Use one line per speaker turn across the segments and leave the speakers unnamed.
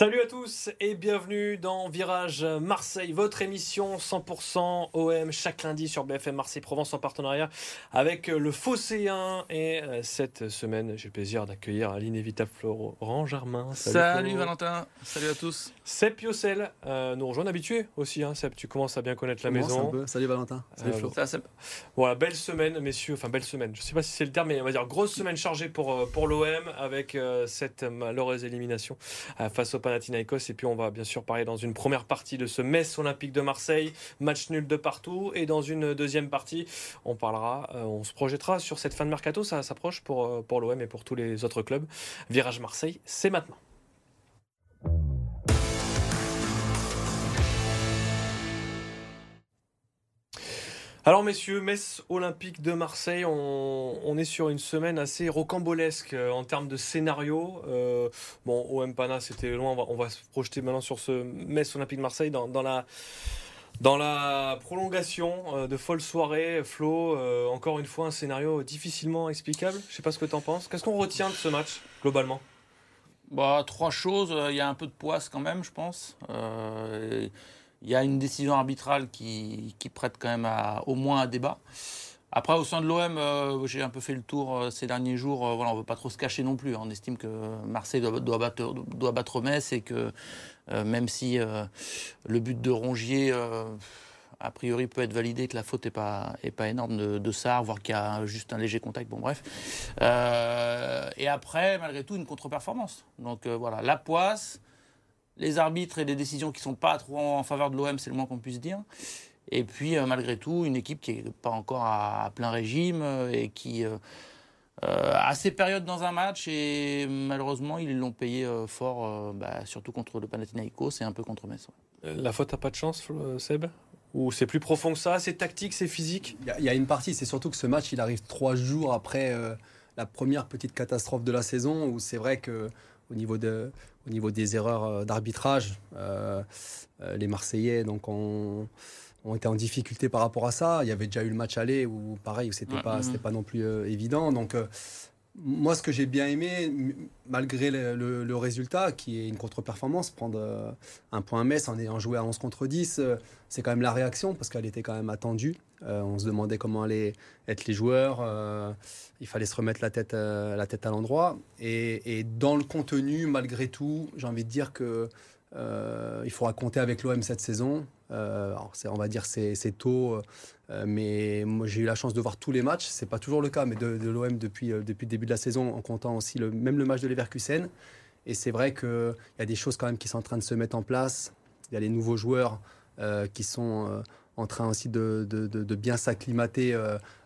Salut à tous et bienvenue dans Virage Marseille, votre émission 100% OM chaque lundi sur BFM Marseille Provence en partenariat avec le Phocéen. Et euh, cette semaine, j'ai le plaisir d'accueillir l'inévitable Florent Germain.
Salut, Valentin, salut à tous.
Seb Piocel, euh, nous rejoint habitué aussi. Hein, Seb, tu commences à bien connaître la maison.
Salut Valentin. Salut Flo.
Ça, voilà, belle semaine, messieurs. Enfin, belle semaine. Je ne sais pas si c'est le terme, mais on va dire grosse semaine chargée pour, euh, pour l'OM avec cette malheureuse élimination face au Panathinaikos. Et puis on va bien sûr parler dans une première partie de ce Metz Olympique de Marseille, match nul de partout. Et dans une deuxième partie, on parlera, euh, on se projettera sur cette fin de mercato. Ça s'approche pour, euh, pour l'OM et pour tous les autres clubs. Virage Marseille, c'est maintenant. Alors messieurs, Metz Olympique de Marseille, on, est sur une semaine assez rocambolesque euh, en termes de scénario. Euh, bon, OM Pana, c'était loin, on va, se projeter maintenant sur ce Metz Olympique de Marseille dans, la... Dans la prolongation euh, de folle soirée, Flo, encore une fois un scénario difficilement explicable. Je sais pas ce que tu en penses. Qu'est-ce qu'on retient de ce match globalement?
Bah, Trois choses. Il y a un peu de poisse quand même, je pense. Il y a une décision arbitrale qui, prête quand même au moins à débat. Après, au sein de l'OM, euh, j'ai un peu fait le tour euh, ces derniers jours. Euh, voilà, on ne veut pas trop se cacher non plus. On estime que Marseille doit, battre, doit battre Metz et que même si le but de Rongier, a priori, peut être validé, que la faute n'est pas, est pas énorme de, de Sarr, voire qu'il y a juste un léger contact. Bon, bref. et après, malgré tout, une contre-performance. Donc voilà, la poisse les arbitres et les décisions qui ne sont pas trop en faveur de l'OM, c'est le moins qu'on puisse dire. Et puis, euh, malgré tout, une équipe qui n'est pas encore à, plein régime euh, et qui euh, a ses périodes dans un match. Et malheureusement, ils l'ont payé fort, bah, surtout contre le Panathinaikos et un peu contre Metz.
La faute n'a pas de chance, Seb? Ou c'est plus profond que ça C'est tactique, c'est physique?
Il y, a une partie, c'est surtout que ce match, il arrive trois jours après la première petite catastrophe de la saison, où c'est vrai que au niveau, de, au niveau des erreurs euh, d'arbitrage. Euh, euh, les Marseillais donc, ont, ont, été en difficulté par rapport à ça. Il y avait déjà eu le match aller où, pareil, c'était n'était pas, pas non plus évident. Donc, moi, ce que j'ai bien aimé, malgré le, résultat, qui est une contre-performance, prendre un point à Metz en ayant joué à 11 contre 10, c'est quand même la réaction, parce qu'elle était quand même attendue. On se demandait comment allaient être les joueurs. il fallait se remettre la tête, la tête à l'endroit. Et, dans le contenu, malgré tout, j'ai envie de dire que il faudra compter avec l'OM cette saison. on va dire c'est tôt. Euh, mais moi, j'ai eu la chance de voir tous les matchs. C'est pas toujours le cas, mais de, l'OM depuis, euh, depuis le début de la saison, en comptant aussi le, même le match de Leverkusen. Et c'est vrai qu'il y a des choses quand même qui sont en train de se mettre en place. Il y a les nouveaux joueurs euh, qui sont en train aussi de, bien s'acclimater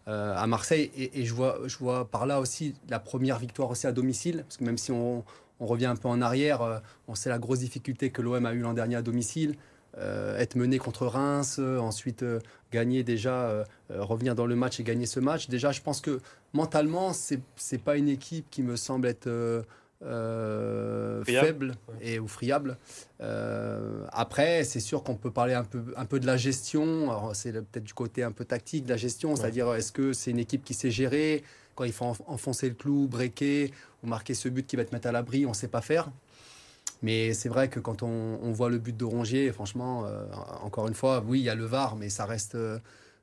à Marseille. Et, je, vois, par là aussi la première victoire aussi à domicile. Parce que même si on, revient un peu en arrière, on sait la grosse difficulté que l'OM a eu l'an dernier à domicile. Euh, être mené contre Reims, euh, ensuite euh, gagner déjà, revenir dans le match et gagner ce match. Déjà, je pense que mentalement, c'est n'est pas une équipe qui me semble être faible et ou friable. après, c'est sûr qu'on peut parler un peu, un peu de la gestion. C'est peut-être du côté un peu tactique de la gestion, c'est-à-dire est-ce que c'est une équipe qui sait gérer? Quand il faut enfoncer le clou, breaker ou marquer ce but qui va te mettre à l'abri, on ne sait pas faire. Mais c'est vrai que quand on, voit le but de Rongier, franchement, euh, encore une fois, oui, il y a le VAR, mais ça reste,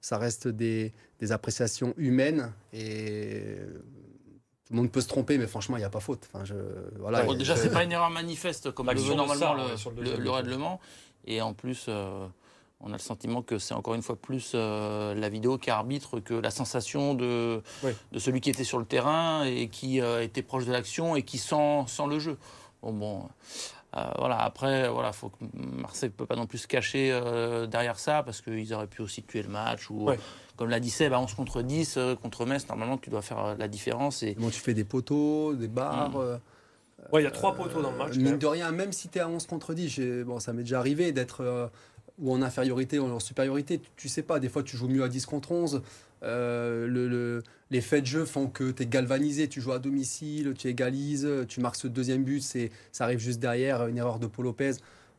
ça reste des, appréciations humaines et tout le monde peut se tromper, mais franchement, il n'y a pas faute. Enfin, je,
voilà, déjà, c'est pas une erreur manifeste comme le veut normalement le, règlement. Et en plus, euh, on a le sentiment que c'est encore une fois plus euh, la vidéo qui arbitre que la sensation de, de celui qui était sur le terrain et qui était proche de l'action et qui sent, sent le jeu. Bon, bon. Euh, voilà, après, voilà, faut que Marseille ne peut pas non plus se cacher euh, derrière ça parce qu'ils auraient pu aussi tuer le match. Ou, comme l'a dit Seb, à 11 contre 10, euh, contre Metz, normalement, tu dois faire la différence. Et...
tu fais des poteaux, des barres. Mm.
Ouais, il y a trois poteaux dans le match.
Mine de rien, même si tu es à 11 contre 10, bon, ça m'est déjà arrivé d'être ou en infériorité ou en supériorité. Tu, sais pas, des fois tu joues mieux à 10 contre 11. Euh, le, les faits de jeu font que tu es galvanisé, tu joues à domicile, tu égalises, tu marques ce deuxième but, ça arrive juste derrière, une erreur de Paul Lopez.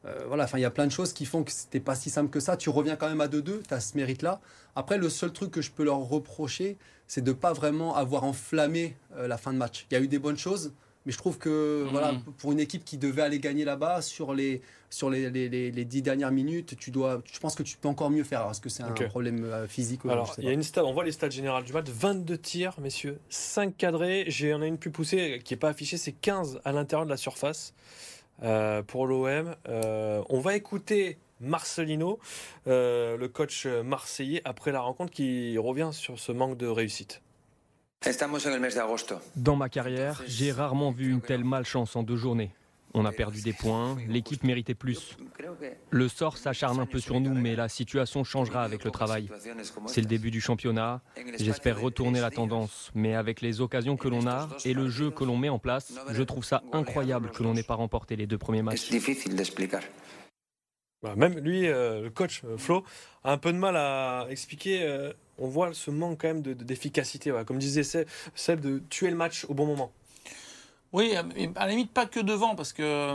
Euh, voilà, enfin, il y a plein de choses qui font que c'était pas si simple que ça. Tu reviens quand même à 2-2, tu as ce mérite-là. Après, le seul truc que je peux leur reprocher, c'est de pas vraiment avoir enflammé euh, la fin de match. Il y a eu des bonnes choses, Mais je trouve que voilà, pour une équipe qui devait aller gagner là-bas, sur les, sur les, les, les- les dix dernières minutes, tu dois, je pense que tu peux encore mieux faire. Est-ce que c'est un problème euh, physique ou
Alors, il y a une stat, on voit les stats générales du match 22 tirs, messieurs, 5 cadrés. J'ai, on a une plus poussée qui n'est pas affichée, c'est 15 à l'intérieur de la surface euh, pour l'OM. Euh, on va écouter Marcelino, euh, le coach marseillais, après la rencontre, qui revient sur ce manque de réussite.
Dans ma carrière, j'ai rarement vu une telle malchance en deux journées. On a perdu des points, l'équipe méritait plus. Le sort s'acharne un peu sur nous, mais la situation changera avec le travail. C'est le début du championnat. J'espère retourner la tendance, mais avec les occasions que l'on a et le jeu que l'on met en place, je trouve ça incroyable que l'on n'ait pas remporté les deux premiers matchs.
Voilà, même lui, euh, le coach euh, Flo, a un peu de mal à expliquer. Euh, on voit ce manque quand même de- de- d'efficacité. voilà. Comme disait Seb, Seb, de tuer le match au bon moment.
Oui, mais à la limite pas que devant, parce que euh,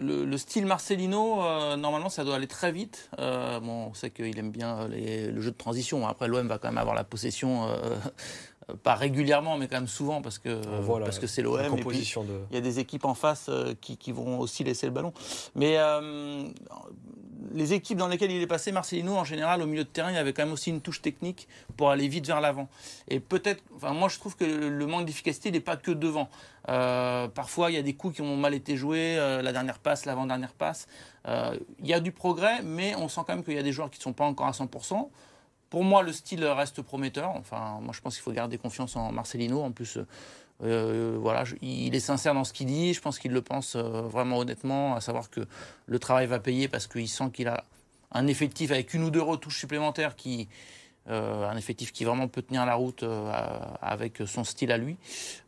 le, le style Marcelino, euh, normalement, ça doit aller très vite. Euh, bon, on sait qu'il aime bien euh, les- le jeu de transition. Après, l'OM va quand même avoir la possession, euh, euh, pas régulièrement, mais quand même souvent, parce que parce c'est l'OM.
de.
il y a des équipes en face euh, qui, qui vont aussi laisser le ballon. Mais euh, les équipes dans lesquelles il est passé, Marcelino, en général, au milieu de terrain, il avait quand même aussi une touche technique pour aller vite vers l'avant. Et peut-être, enfin, moi je trouve que le, le manque d'efficacité n'est pas que devant. Euh, parfois, il y a des coups qui ont mal été joués, euh, la dernière passe, l'avant-dernière passe. Euh, il y a du progrès, mais on sent quand même qu'il y a des joueurs qui ne sont pas encore à 100%. Pour moi, le style reste prometteur. Enfin, moi, je pense qu'il faut garder confiance en Marcelino. En plus, euh, voilà, je- il est sincère dans ce qu'il dit. Je pense qu'il le pense euh, vraiment honnêtement, à savoir que le travail va payer parce qu'il sent qu'il a un effectif avec une ou deux retouches supplémentaires qui, euh, un effectif qui vraiment peut tenir la route avec son style à lui.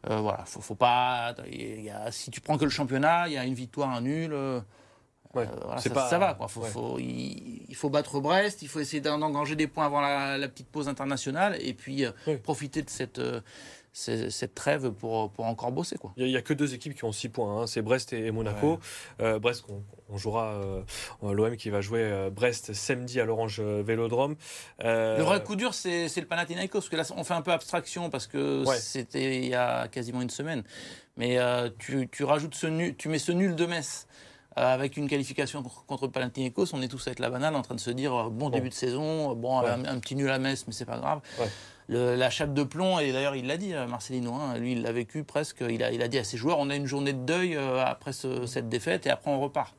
Voilà, faut, faut pas. il y a- si tu prends que le championnat, il y a une victoire, un nul.
Ouais,
voilà,
c'est
ça,
pas-
ça va. Quoi. Faut,
ouais.
faut- il, il faut battre Brest, il faut essayer d'en- d'engranger des points avant la, la petite pause internationale et puis
Oui.
profiter de cette, ce- cette trêve pour, pour encore bosser. Quoi.
Il n'y a, que deux équipes qui ont 6 points, hein, c'est Brest et, et Monaco. Euh, Brest, on, jouera euh, l'OM qui va jouer euh, Brest samedi à l'Orange euh, Vélodrome.
Le vrai coup dur, c'est le Panathinaikos, parce que là, on fait un peu abstraction, parce que
Ouais.
c'était il y a quasiment une semaine. Mais tu, tu rajoutes ce nul, tu mets ce nul de Metz avec une qualification contre, Panathinaikos, on est tous avec la banane en train de se dire euh, bon, début de saison, bon,
Ouais.
un, un petit nul à Metz, mais c'est pas grave. Le- la chape de plomb, et d'ailleurs il l'a dit, euh, Marcelino, hein, lui il l'a vécu presque, il a, il a dit à ses joueurs on a une journée de deuil euh, après ce- cette défaite et après on repart.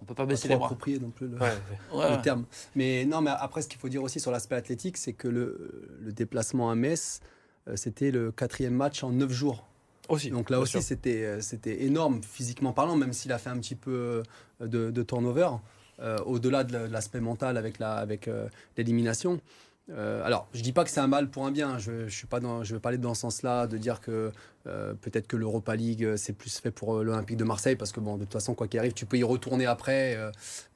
On peut pas
Pas
baisser
trop
les bras.
approprié non plus le,
ouais,
Ouais,
le
ouais.
terme. Mais non, mais après, ce qu'il faut dire aussi sur l'aspect athlétique, c'est que le, le déplacement à Metz, euh, c'était le quatrième match en neuf jours.
aussi.
Donc là aussi, c'était c'était énorme physiquement parlant, même s'il a fait un petit peu de, de turnover, euh, au-delà de la- de l'aspect mental avec la- avec euh, l'élimination. Euh, alors, je dis pas que c'est un mal pour un bien. Je, je pas dans, je veux parler dans ce sens-là, de dire que euh, peut-être que l'Europa League euh, c'est plus fait pour l'Olympique de Marseille, parce que bon, de toute façon, quoi qu'il arrive, tu peux y retourner après.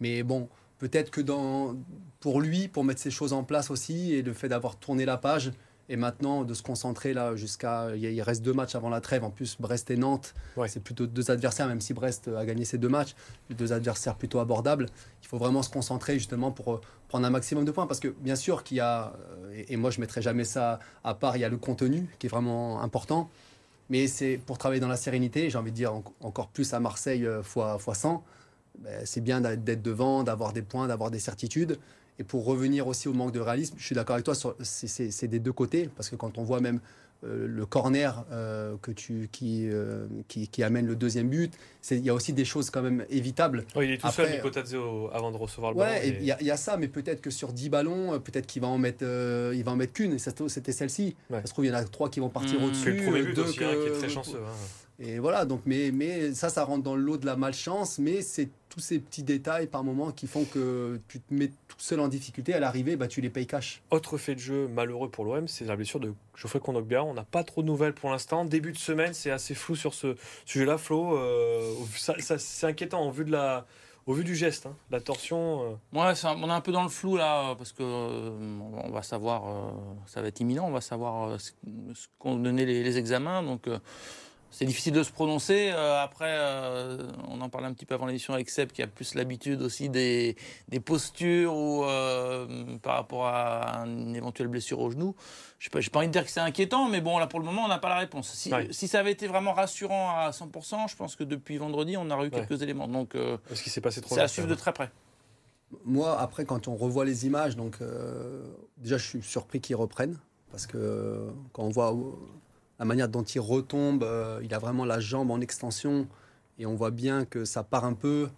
mais bon, peut-être que dans, pour lui, pour mettre ces choses en place aussi, et le fait d'avoir tourné la page, et maintenant de se concentrer là jusqu'à. Il reste deux matchs avant la trêve. En plus, Brest et Nantes,
Ouais.
c'est plutôt deux adversaires, même si Brest a gagné ces deux matchs, deux adversaires plutôt abordables. Il faut vraiment se concentrer justement pour euh, prendre un maximum de points. Parce que bien sûr qu'il y a, euh, et, moi je mettrai jamais ça à part, il y a le contenu qui est vraiment important. Mais c'est pour travailler dans la sérénité, j'ai envie de dire en- encore plus à Marseille euh, fois, fois 100. ben, c'est bien d'être devant, d'avoir des points, d'avoir des certitudes. Et pour revenir aussi au manque de réalisme, je suis d'accord avec toi, c'est- des deux côtés, parce que quand on voit même euh, le corner euh, que tu, qui, euh, qui, qui amène le deuxième but, il y a aussi des choses quand même évitables.
Il est tout
Après,
seul, Nico avant de recevoir le
Ouais,
ballon.
et- il y, a- il y a ça, mais peut-être que sur 10 ballons, peut-être qu'il va en mettre, il va en mettre qu'une, et c'était celle-ci.
Ouais.
Ça se trouve, il y en a trois qui vont partir
Mmh.
au-dessus.
Le premier but
deux
aussi, hein, qui est
que-
très chanceux. hein.
Et voilà, donc, mais, mais ça, ça rentre dans le lot de la malchance, mais c'est tous ces petits détails par moment qui font que tu te mets tout seul en difficulté. À l'arrivée, bah, tu les payes cash.
Autre fait de jeu malheureux pour l'OM, c'est la blessure de Geoffrey Kondogbia. On n'a pas trop de nouvelles pour l'instant. Début de semaine, c'est assez flou sur ce sujet-là, Flo. Euh, ça- ça- c'est inquiétant au vu, de la, au vu du geste, hein. la torsion. euh.
Ouais, un- on est un peu dans le flou là, parce que euh, on va savoir, euh, ça va être imminent, on va savoir euh, ce ce qu'ont donné les, les examens. Donc, euh, C'est difficile de se prononcer. Euh, après, euh, on en parlait un petit peu avant l'émission avec Seb, qui a plus l'habitude aussi des, des postures ou par rapport à une éventuelle blessure au genou. Je n'ai pas, envie de dire que c'est inquiétant, mais bon, là pour le moment, on n'a pas la réponse. Si, si, ça avait été vraiment rassurant à 100%, je pense que depuis vendredi, on aurait eu quelques éléments. Donc,
ce qui s'est passé trop
C'est à suivre de très près.
Moi, après, quand on revoit les images, donc déjà, je suis surpris qu'ils reprennent parce que quand on voit la manière dont il retombe, euh, il a vraiment la jambe en extension et on voit bien que ça part un peu.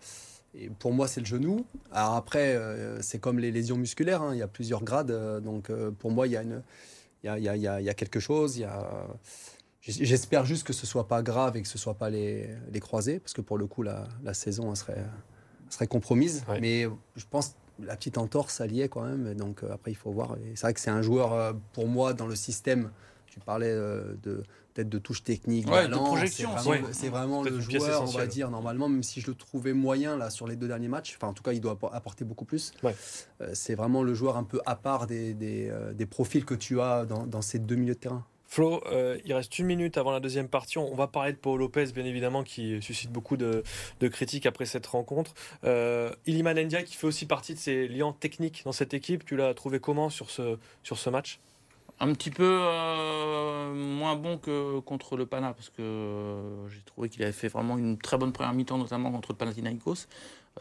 Et pour moi, c'est le genou. Alors après, euh, c'est comme les lésions musculaires, hein. il y a plusieurs grades. Euh, donc pour moi, il y, a une, il, y a, il, y a, il y a quelque chose. Il y a... J'espère juste que ce soit pas grave et que ce soit pas les, les croisés, parce que pour le coup, la, la saison serait, serait compromise. Mais je pense la petite entorse, ça y est quand même. Donc après, il faut voir. C'est vrai que c'est un joueur, pour moi, dans le système tu parlais euh, de peut-être de touche technique,
de projection.
C'est vraiment, le joueur, on va dire, normalement, même si je le trouvais moyen là sur les deux derniers matchs, enfin en tout cas, il doit apporter beaucoup plus. Euh, c'est vraiment le joueur un peu à part des, des, euh, des profils que tu as dans, dans, ces deux milieux de terrain.
Flo, il reste une minute avant la deuxième partie. On va parler de Paul Lopez, bien évidemment, qui suscite beaucoup de, de critiques après cette rencontre. Euh, Iliman Ndiaye, qui fait aussi partie de ces liens techniques dans cette équipe, tu l'as trouvé comment sur ce, sur ce match?
Un petit peu euh, moins bon que contre le Pana, parce que euh, j'ai trouvé qu'il avait fait vraiment une très bonne première mi-temps, notamment contre le Panathinaikos.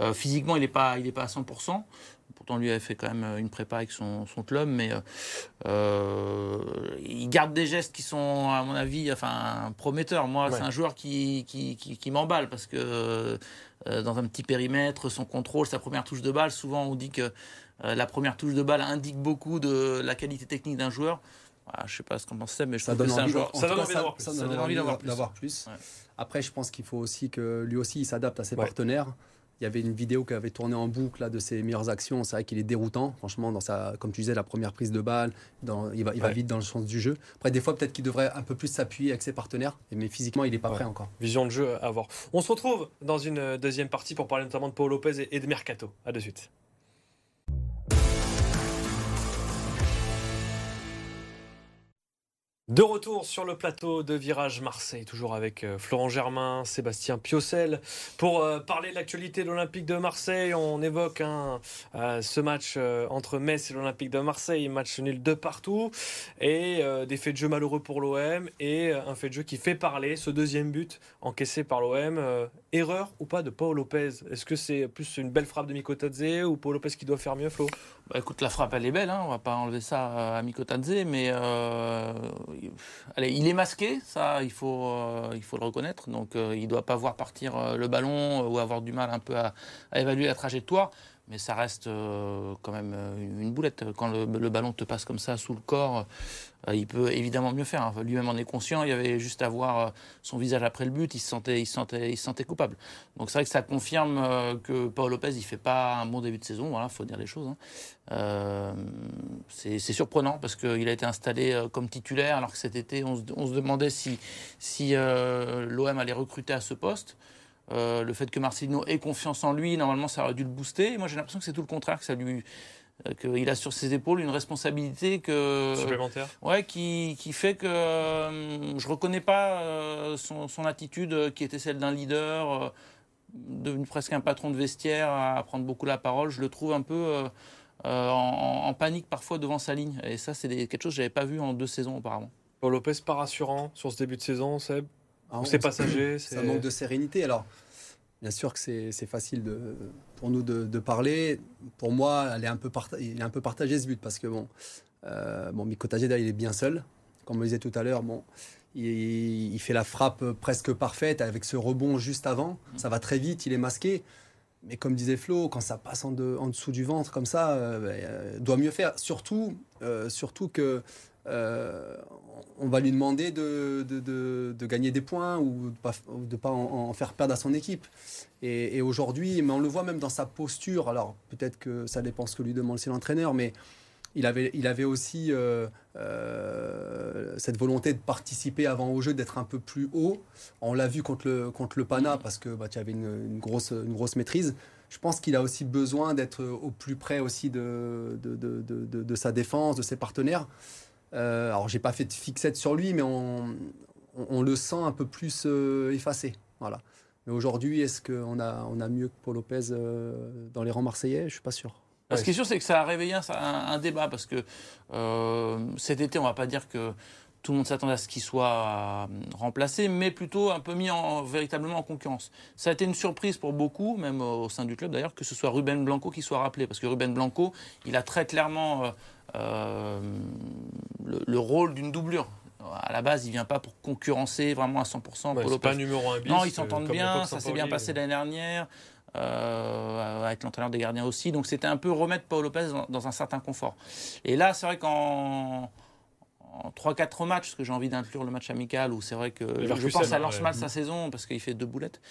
Euh, physiquement, il n'est pas, il pas à 100%. Pourtant, lui avait fait quand même une prépa avec son, son club, mais il garde des gestes qui sont, à mon avis, enfin, prometteurs. Moi, c'est un joueur qui, qui, qui, qui m'emballe parce que dans un petit périmètre, son contrôle, sa première touche de balle, souvent on dit que euh, la première touche de balle indique beaucoup de la qualité technique d'un joueur. Je je sais pas ce qu'on pense, mais je
ça donne
envie, un
joueur. Ça donne envie d'avoir plus. Après, je pense qu'il faut aussi que lui aussi il s'adapte à ses partenaires. Il y avait une vidéo qui avait tourné en boucle là, de ses meilleures actions. C'est vrai qu'il est déroutant, franchement, dans sa, comme tu disais, la première prise de balle. Dans, il va, il va vite dans le sens du jeu. Après, des fois, peut-être qu'il devrait un peu plus s'appuyer avec ses partenaires, mais physiquement, il n'est pas prêt encore.
Vision de jeu à voir. On se retrouve dans une deuxième partie pour parler notamment de Paul Lopez et de Mercato. À de suite. De retour sur le plateau de Virage Marseille, toujours avec euh, Florent Germain, Sébastien Piocel, pour euh, parler de l'actualité de l'Olympique de Marseille. On évoque euh, ce match entre Metz et l'Olympique de Marseille, match nul de partout, et des faits de jeu malheureux pour l'OM, et un fait de jeu qui fait parler, ce deuxième but encaissé par l'OM. erreur ou pas de Paul Lopez? Est-ce que c'est plus une belle frappe de Mikotadze ou Paul Lopez qui doit faire mieux, Flo?
Bah, écoute, la frappe, elle est belle, hein, on va pas enlever ça à Mikotadze, mais allez, il est masqué, ça, il faut, euh, le reconnaître. Donc, euh, il ne doit pas voir partir euh, le ballon ou avoir du mal un peu à, évaluer la trajectoire. Mais ça reste quand même une boulette. Quand le, ballon te passe comme ça sous le corps, il peut évidemment mieux faire. Lui-même en est conscient. Il y avait juste à voir son visage après le but. Il se sentait, il sentait, il sentait coupable. Donc c'est vrai que ça confirme que Paul Lopez, il fait pas un bon début de saison. Voilà, faut dire les choses. Hein. Euh, c'est surprenant parce qu'il a été installé euh, comme titulaire alors que cet été on se, demandait si, euh, l'OM allait recruter à ce poste. Le fait que Marcelino ait confiance en lui, normalement ça aurait dû le booster. moi j'ai l'impression que c'est tout le contraire, que ça lui, qu'il a sur ses épaules une responsabilité que
supplémentaire.
Ouais, qui, qui fait que je reconnais pas son, son, attitude qui était celle d'un leader, devenu presque un patron de vestiaire, à prendre beaucoup la parole. Je le trouve un peu euh, en, panique parfois devant sa ligne. Et ça, c'est quelque chose que je n'avais pas vu en deux saisons auparavant.
Paul Lopez, pas rassurant sur ce début de saison, Seb? Ah, C'est passager
Ça manque de sérénité. Alors, bien sûr que c'est facile de, pour nous de, parler. Pour moi, elle est un peu il est un peu partagé ce but parce que bon, euh, bon il est bien seul. Comme on le disait tout à l'heure, bon, il, il, fait la frappe presque parfaite avec ce rebond juste avant. Ça va très vite, il est masqué. Mais comme disait Flo, quand ça passe en, dessous du ventre comme ça, euh, ben, euh, doit mieux faire. Surtout, euh, surtout que on va lui demander de, gagner des points ou de ne pas, en, faire perdre à son équipe. Et, aujourd'hui, mais on le voit même dans sa posture. Alors peut-être que ça dépend ce que lui demande aussi l'entraîneur, mais il avait, aussi euh, euh, cette volonté de participer avant au jeu, d'être un peu plus haut. On l'a vu contre le, Pana parce que bah, tu avais une, grosse, maîtrise. Je pense qu'il a aussi besoin d'être au plus près aussi de sa défense, de ses partenaires. Euh, alors, j'ai pas fait de fixette sur lui, mais on, on, le sent un peu plus effacé. Voilà. Mais aujourd'hui, est-ce qu'on a, on a mieux que Paul Lopez dans les rangs marseillais? Je ne suis pas sûr.
Ce qui est sûr, c'est que ça a réveillé un, un, débat parce que cet été, on ne va pas dire que tout le monde s'attendait à ce qu'il soit euh, remplacé, mais plutôt un peu mis en, véritablement en concurrence. Ça a été une surprise pour beaucoup, même au sein du club d'ailleurs, que ce soit Ruben Blanco qui soit rappelé, parce que Ruben Blanco, il a très clairement euh, euh, le, rôle d'une doublure. À la base, il vient pas pour concurrencer vraiment à 100%
ouais, pas numéro un
Non, ils s'entendent bien, ça s'est bien passé l'année dernière. avec l'entraîneur des gardiens aussi. Donc c'était un peu remettre Paul Lopez dans, dans un certain confort. Et là, c'est vrai qu'en en 3-4 matchs, parce que j'ai envie d'inclure le match amical, où c'est vrai que je pense à lance mal sa saison, parce qu'il fait deux boulettes,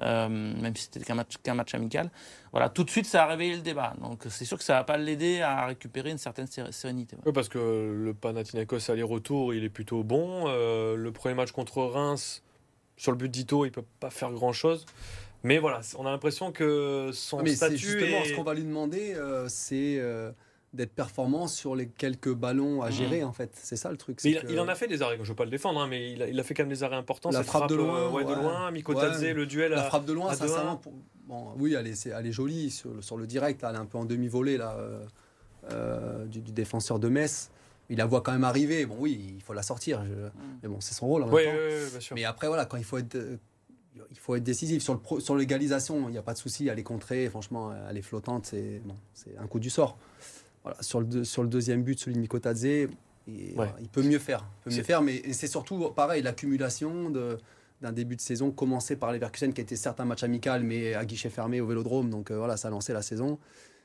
euh, même si c'était qu'un match, qu'un match amical. Voilà, tout de suite, ça a réveillé le débat. Donc c'est sûr que ça va pas l'aider à récupérer une certaine sérénité.
Oui, parce que le Panathinaikos aller-retour, il est plutôt bon. Euh, le premier match contre Reims, sur le but d'Ito, il peut pas faire grand-chose. Mais voilà, on a l'impression que son mais statut.
Justement, ce qu'on va lui demander, euh, c'est d'être performant sur les quelques ballons à gérer mmh. en fait. C'est ça le truc.
il, en a fait des arrêts, je ne veux pas le défendre, hein, mais il a, fait quand même des arrêts importants.
La frappe, de loin, euh,
ouais, de loin, le duel.
La frappe de loin, ça bon, oui, elle est, elle est jolie sur, sur, le direct, elle est un peu en demi-volée là, euh, euh, du, défenseur de Metz. Il la voit quand même arriver. Bon, oui, il faut la sortir. Mmh. Mais bon, c'est son rôle en même temps. Mais après, voilà, quand il faut être il faut être décisif. Sur, le sur l'égalisation, il n'y a pas de souci, elle est contrée, franchement, elle est flottante, c'est bon, un coup du sort sur, le, sur le deuxième but, celui de Mikotadze, il, peut mieux faire. peut mieux faire, mais c'est surtout pareil, l'accumulation d'un début de saison commencé par Leverkusen, qui était certes un match amical, mais à guichet fermé au vélodrome. Donc euh, voilà, ça a lancé la saison.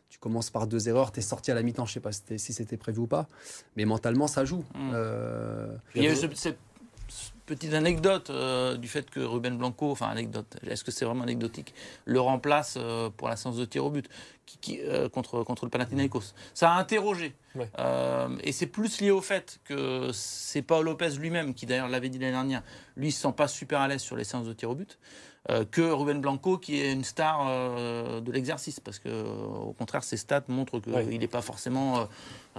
Tu commences par deux erreurs, tu es sorti à la mi-temps, je sais pas si c'était prévu ou pas, mais mentalement ça joue.
Mmh. Euh, il y a eu cette petite anecdote euh, du fait que Ruben Blanco, enfin anecdote, est-ce que c'est vraiment anecdotique, le remplace pour la séance de tir au but qui, euh, contre, contre le Panathinaikos. Ça a interrogé. Euh, et c'est plus lié au fait que c'est Paul Lopez lui-même, qui d'ailleurs l'avait dit l'année dernière, lui ne se sent pas super à l'aise sur les séances de tir au but, euh, que Ruben Blanco, qui est une star de l'exercice. Parce que, au contraire, ses stats montrent qu'il n'est pas forcément.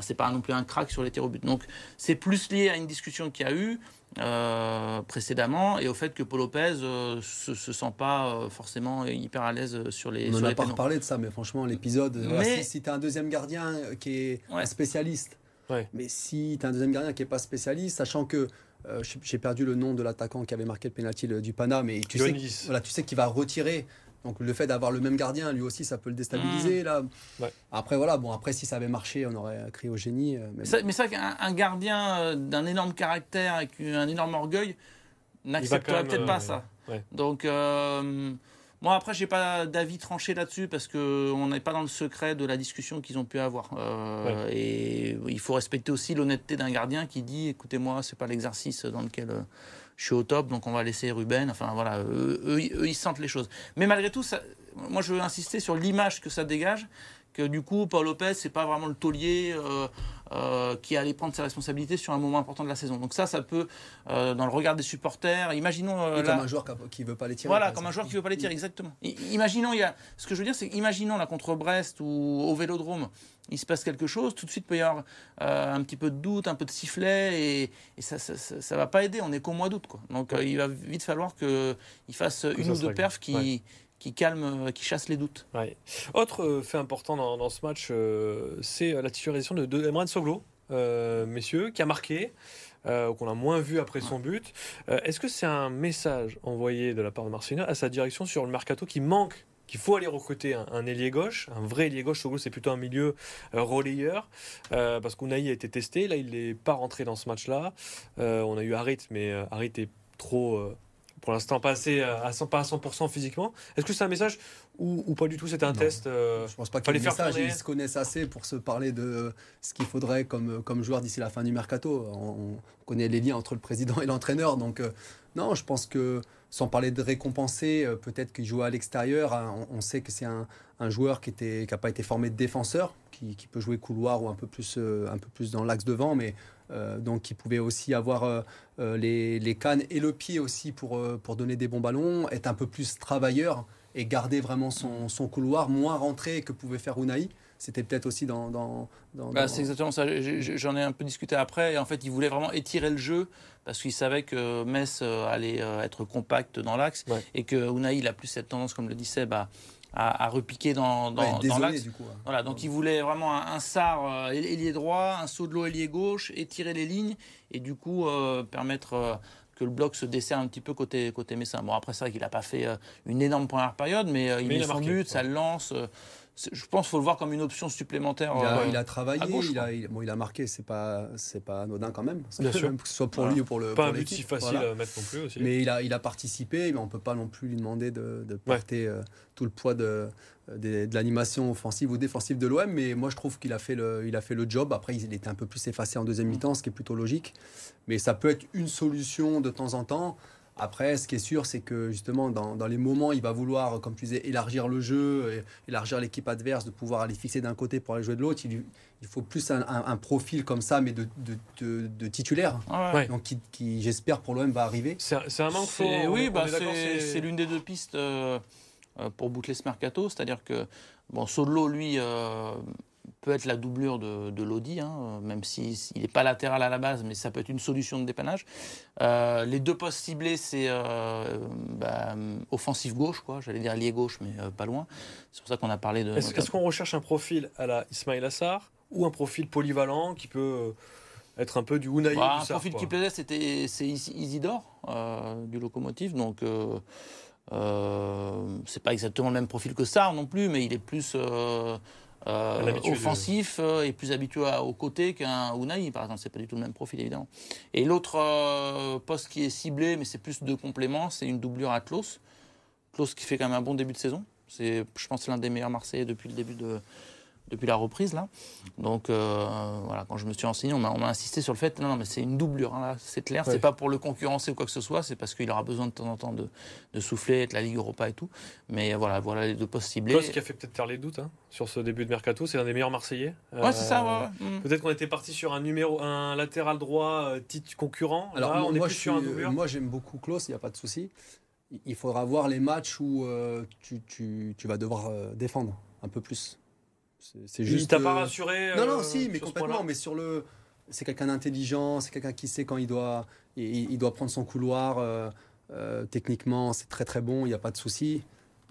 c'est pas non plus un crack sur les tirs au but. Donc c'est plus lié à une discussion qu'il y a eu. Euh, précédemment et au fait que Paul Lopez euh, se, se sent pas euh, forcément hyper à l'aise sur les.
On
n'en
a pas reparlé de ça, mais franchement, l'épisode. Mais... si, tu as un deuxième gardien qui est un spécialiste, mais si tu as un deuxième gardien qui n'est pas spécialiste, sachant que. J'ai perdu le nom de l'attaquant qui avait marqué le pénalty du Pana, mais tu sais, voilà, tu sais qu'il va retirer donc le fait d'avoir le même gardien, lui aussi, ça peut le déstabiliser. Mmh. Là. Après, voilà, bon, après, si ça avait marché, on aurait crié au génie.
Euh, mais, c'est vrai qu'un gardien euh, d'un énorme caractère, avec un énorme orgueil, n'accepterait peut-être pas ça. Donc, euh, moi, après, j'ai pas d'avis tranché là-dessus parce qu'on n'est pas dans le secret de la discussion qu'ils ont pu avoir. Et il faut respecter aussi l'honnêteté d'un gardien qui dit écoutez, moi, c'est pas l'exercice dans lequel je suis au top, donc on va laisser Ruben. Enfin voilà, eux, ils sentent les choses. Mais malgré tout, ça, moi je veux insister sur l'image que ça dégage, que du coup, Paul Lopez, c'est pas vraiment le taulier euh, euh, qui allait prendre ses responsabilités sur un moment important de la saison. Donc ça, ça peut, euh, dans le regard des supporters, imaginons...
comme un joueur qui veut pas les tirer.
Voilà, comme un joueur qui veut pas les tirer, exactement. imaginons, il y a, ce que je veux dire, c'est imaginons là contre Brest ou au Vélodrome, il se passe quelque chose, tout de suite il peut y avoir un petit peu de doute, un peu de sifflet, et, ça, ça, va pas aider. On est qu'au mois d'août, quoi. Donc il va vite falloir qu'il fasse une ou deux perfs qui, qui calme, euh, qui chasse les doutes.
Autre euh, fait important dans, ce match, euh, c'est la titularisation de, de Emran Soglo, messieurs, qui a marqué. qu'on a moins vu après son but. Est-ce que c'est un message envoyé de la part de Marcelino à sa direction sur le mercato qui manque qu'il faut aller recruter un, ailier gauche, un vrai ailier gauche? Soglo, c'est plutôt un milieu relayeur, parce qu'Unai a été testé. Là, il n'est pas rentré dans ce match-là. on a eu Harit, mais Harit est trop pour l'instant pas, assez, euh, à 100, pas à 100% physiquement. Est-ce que c'est un message ou, pas du tout C'était un test
euh, Je pense pas qu'il y ait message. Ils se connaissent assez pour se parler de ce qu'il faudrait comme, comme joueur d'ici la fin du mercato. On, connaît les liens entre le président et l'entraîneur. Donc, euh, non, je pense que sans parler de récompenser, peut-être qu'il joue à l'extérieur. Hein, on, sait que c'est un, un, joueur qui n'a pas été formé de défenseur, qui, qui, peut jouer couloir ou un peu plus, un peu plus dans l'axe devant, mais donc qui pouvait aussi avoir euh, euh, les, cannes et le pied aussi pour, pour donner des bons ballons, être un peu plus travailleur et garder vraiment son, couloir, moins rentré que pouvait faire Unai. c'était peut-être aussi dans. dans,
bah, C'est exactement ça. J'en ai un peu discuté après. Et en fait, il voulait vraiment étirer le jeu parce qu'il savait que Metz allait être compact dans l'axe et que Unai il a plus cette tendance, comme le disait, bah, à, repiquer dans, dans, l'axe. Hein. Voilà, donc il voulait vraiment un, un SAR euh, ailier droit, un saut de l'eau ailier gauche, étirer les lignes et du coup euh, permettre euh, que le bloc se dessert un petit peu côté, côté Messin. Bon, après, c'est vrai qu'il n'a pas fait une énorme première période, mais il met son but, ça le lance je pense qu'il faut le voir comme une option supplémentaire.
Il a, travaillé, il, a, bon, il a marqué, c'est pas, c'est pas anodin quand même.
Bien sûr.
que ce soit pour lui ou pour le.
Pas un but si facile à mettre non plus aussi.
Mais il a, il a participé, mais on peut pas non plus lui demander de, porter tout le poids de, de, l'animation offensive ou défensive de l'OM, mais moi je trouve qu'il a, fait le, il a fait le job. Après, il était un peu plus effacé en deuxième mm. mi-temps, ce qui est plutôt logique. Mais ça peut être une solution de temps en temps. Après, ce qui est sûr, c'est que justement, dans, dans, les moments, il va vouloir, comme tu disais, élargir le jeu, élargir l'équipe adverse, de pouvoir aller fixer d'un côté pour aller jouer de l'autre. Il, il, faut plus un, un, profil comme ça, mais de, de, de, titulaire. Donc, qui, qui j'espère, pour l'OM va arriver.
C'est un manque
Oui, bah, c'est l'une des deux pistes. Euh, euh, pour boucler ce mercato. C'est-à-dire que bon, Solo, lui, euh, peut être la doublure de, de Lodi, hein, même s'il n'est pas latéral à la base, mais ça peut être une solution de dépannage. Euh, les deux postes ciblés, c'est bah, offensif gauche, quoi. J'allais dire lié gauche, mais pas loin. C'est pour ça qu'on a parlé de.
Est-ce qu'on recherche un profil à la Ismail Assar ou un profil polyvalent qui peut être un peu du Unai
bah, Un profil qui plaisait, c'était c'est Isidore du locomotive, donc. Euh, c'est pas exactement le même profil que Sarr non plus, mais il est plus euh, euh, offensif et plus habitué au côté qu'un Unai, par exemple. C'est pas du tout le même profil, évidemment. Et l'autre poste qui est ciblé, mais c'est plus de complément, c'est une doublure à Klaus. Klaus qui fait quand même un bon début de saison. C'est, je pense, l'un des meilleurs Marseillais depuis le début de, depuis la reprise là. Donc euh, voilà, quand je me suis renseigné, on m'a insisté sur le fait, non, non mais c'est une doublure, hein, c'est clair, c'est pas pour le concurrencer ou quoi que ce soit, c'est parce qu'il aura besoin de temps en temps de, de, souffler, être la Ligue Europa et tout. Mais voilà, voilà les deux postes ciblés.
Ce qui a fait peut-être faire les doutes hein, sur ce début de mercato, c'est un des meilleurs Marseillais.
Ouais, c'est ça. Ouais,
mm. Peut-être qu'on était parti sur un numéro, un latéral droit euh, titre concurrent. Alors on moi, est plus sur un doublure.
Moi j'aime beaucoup Klaus, il n'y a pas de souci. Il faudra voir les matchs où euh, tu, tu, tu, vas devoir défendre un peu plus.
C'est juste. Il t'a pas euh, rassuré
Non, non, euh, si, mais complètement. Mais sur le, c'est quelqu'un d'intelligent, c'est quelqu'un qui sait quand il doit, il, doit prendre son couloir. Euh, techniquement, c'est très très bon, il n'y a pas de souci.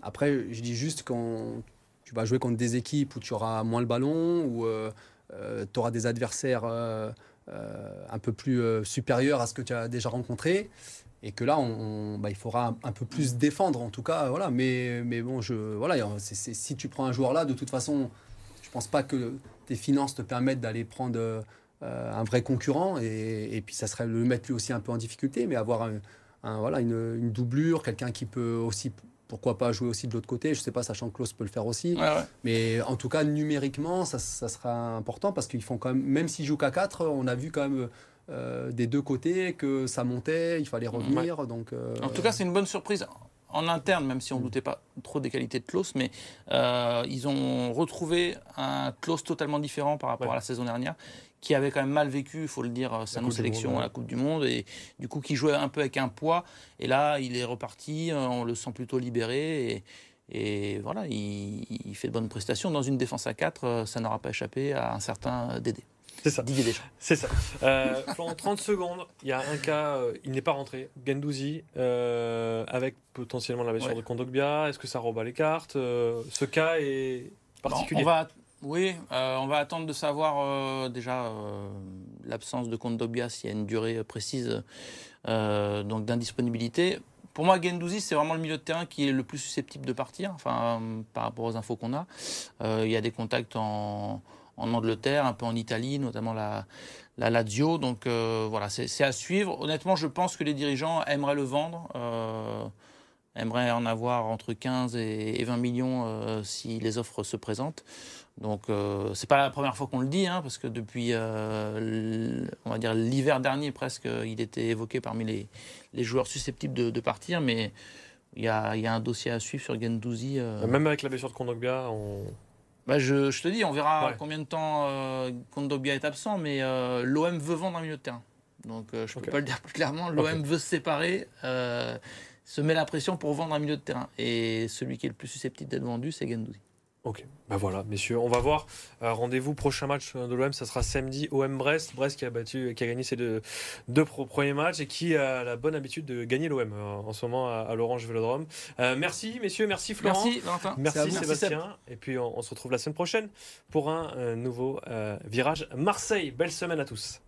Après, je dis juste quand tu vas jouer contre des équipes où tu auras moins le ballon, où tu auras des adversaires un peu plus supérieurs à ce que tu as déjà rencontré et que là, on, bah, il faudra un, peu plus défendre en tout cas. Voilà. Mais, mais bon, je, voilà, si tu prends un joueur là, de toute façon, je pense pas que tes finances te permettent d'aller prendre euh, un vrai concurrent. Et, puis, ça serait le mettre lui aussi un peu en difficulté, mais avoir un, voilà, une, doublure, quelqu'un qui peut aussi, pourquoi pas, jouer aussi de l'autre côté. Je sais pas, sachant que Klaus peut le faire aussi. Mais en tout cas, numériquement, ça, sera important parce qu'ils font quand même, même s'ils jouent qu'à 4, on a vu quand même. Euh, des deux côtés que ça montait, il fallait revenir. Donc,
euh, En tout cas, c'est une bonne surprise en interne, même si on ne mm. doutait pas trop des qualités de Klaus, mais euh, ils ont retrouvé un Klaus totalement différent par rapport à la saison dernière, qui avait quand même mal vécu, il faut le dire, sa non-sélection à la Coupe du Monde, et du coup qui jouait un peu avec un poids. Et là, il est reparti, euh, on le sent plutôt libéré, et, voilà, il, il, fait de bonnes prestations. Dans une défense à 4, euh, ça n'aura pas échappé à un certain Dédé.
C'est ça. C'est ça. Euh, en 30 secondes, il y a un cas, euh, il n'est pas rentré, Gendouzi, euh, avec potentiellement la blessure de Kondogbia. Est-ce que ça rebat les cartes Ce cas est particulier.
on va, oui, on va attendre de savoir déjà l'absence de Kondogbia, s'il y a une durée précise donc d'indisponibilité. Pour moi, Gendouzi, c'est vraiment le milieu de terrain qui est le plus susceptible de partir, enfin, par rapport aux infos qu'on a. il y a des contacts en en Angleterre, un peu en Italie, notamment la, la Lazio. Donc euh, voilà, c'est à suivre. Honnêtement, je pense que les dirigeants aimeraient le vendre, euh, aimeraient en avoir entre 15 et, 20 millions euh, si les offres se présentent. Donc c'est pas la première fois qu'on le dit, hein, parce que depuis, on va dire l'hiver dernier presque, il était évoqué parmi les, les joueurs susceptibles de, de partir, mais il y a, y a, un dossier à suivre sur Gendouzi.
Même avec la blessure de Kondogbia, on
bah je, te dis, on verra combien de temps euh, Kondobia est absent, mais euh, l'OM veut vendre un milieu de terrain. Donc euh, je ne peux pas le dire plus clairement. L'OM veut se séparer, se met la pression pour vendre un milieu de terrain. Et celui qui est le plus susceptible d'être vendu, c'est Gendouzi.
Ok, ben voilà, messieurs, on va voir. Euh, rendez-vous prochain match de l'OM, ça sera samedi OM Brest. Brest qui a battu, qui a gagné ses deux, deux premiers matchs et qui a la bonne habitude de gagner l'OM euh, en ce moment à, l'Orange Vélodrome. Euh, merci merci, merci Florent.
Merci Valentin.
Merci, Sébastien. et puis on, se retrouve la semaine prochaine pour un nouveau virage Marseille. Belle semaine à tous.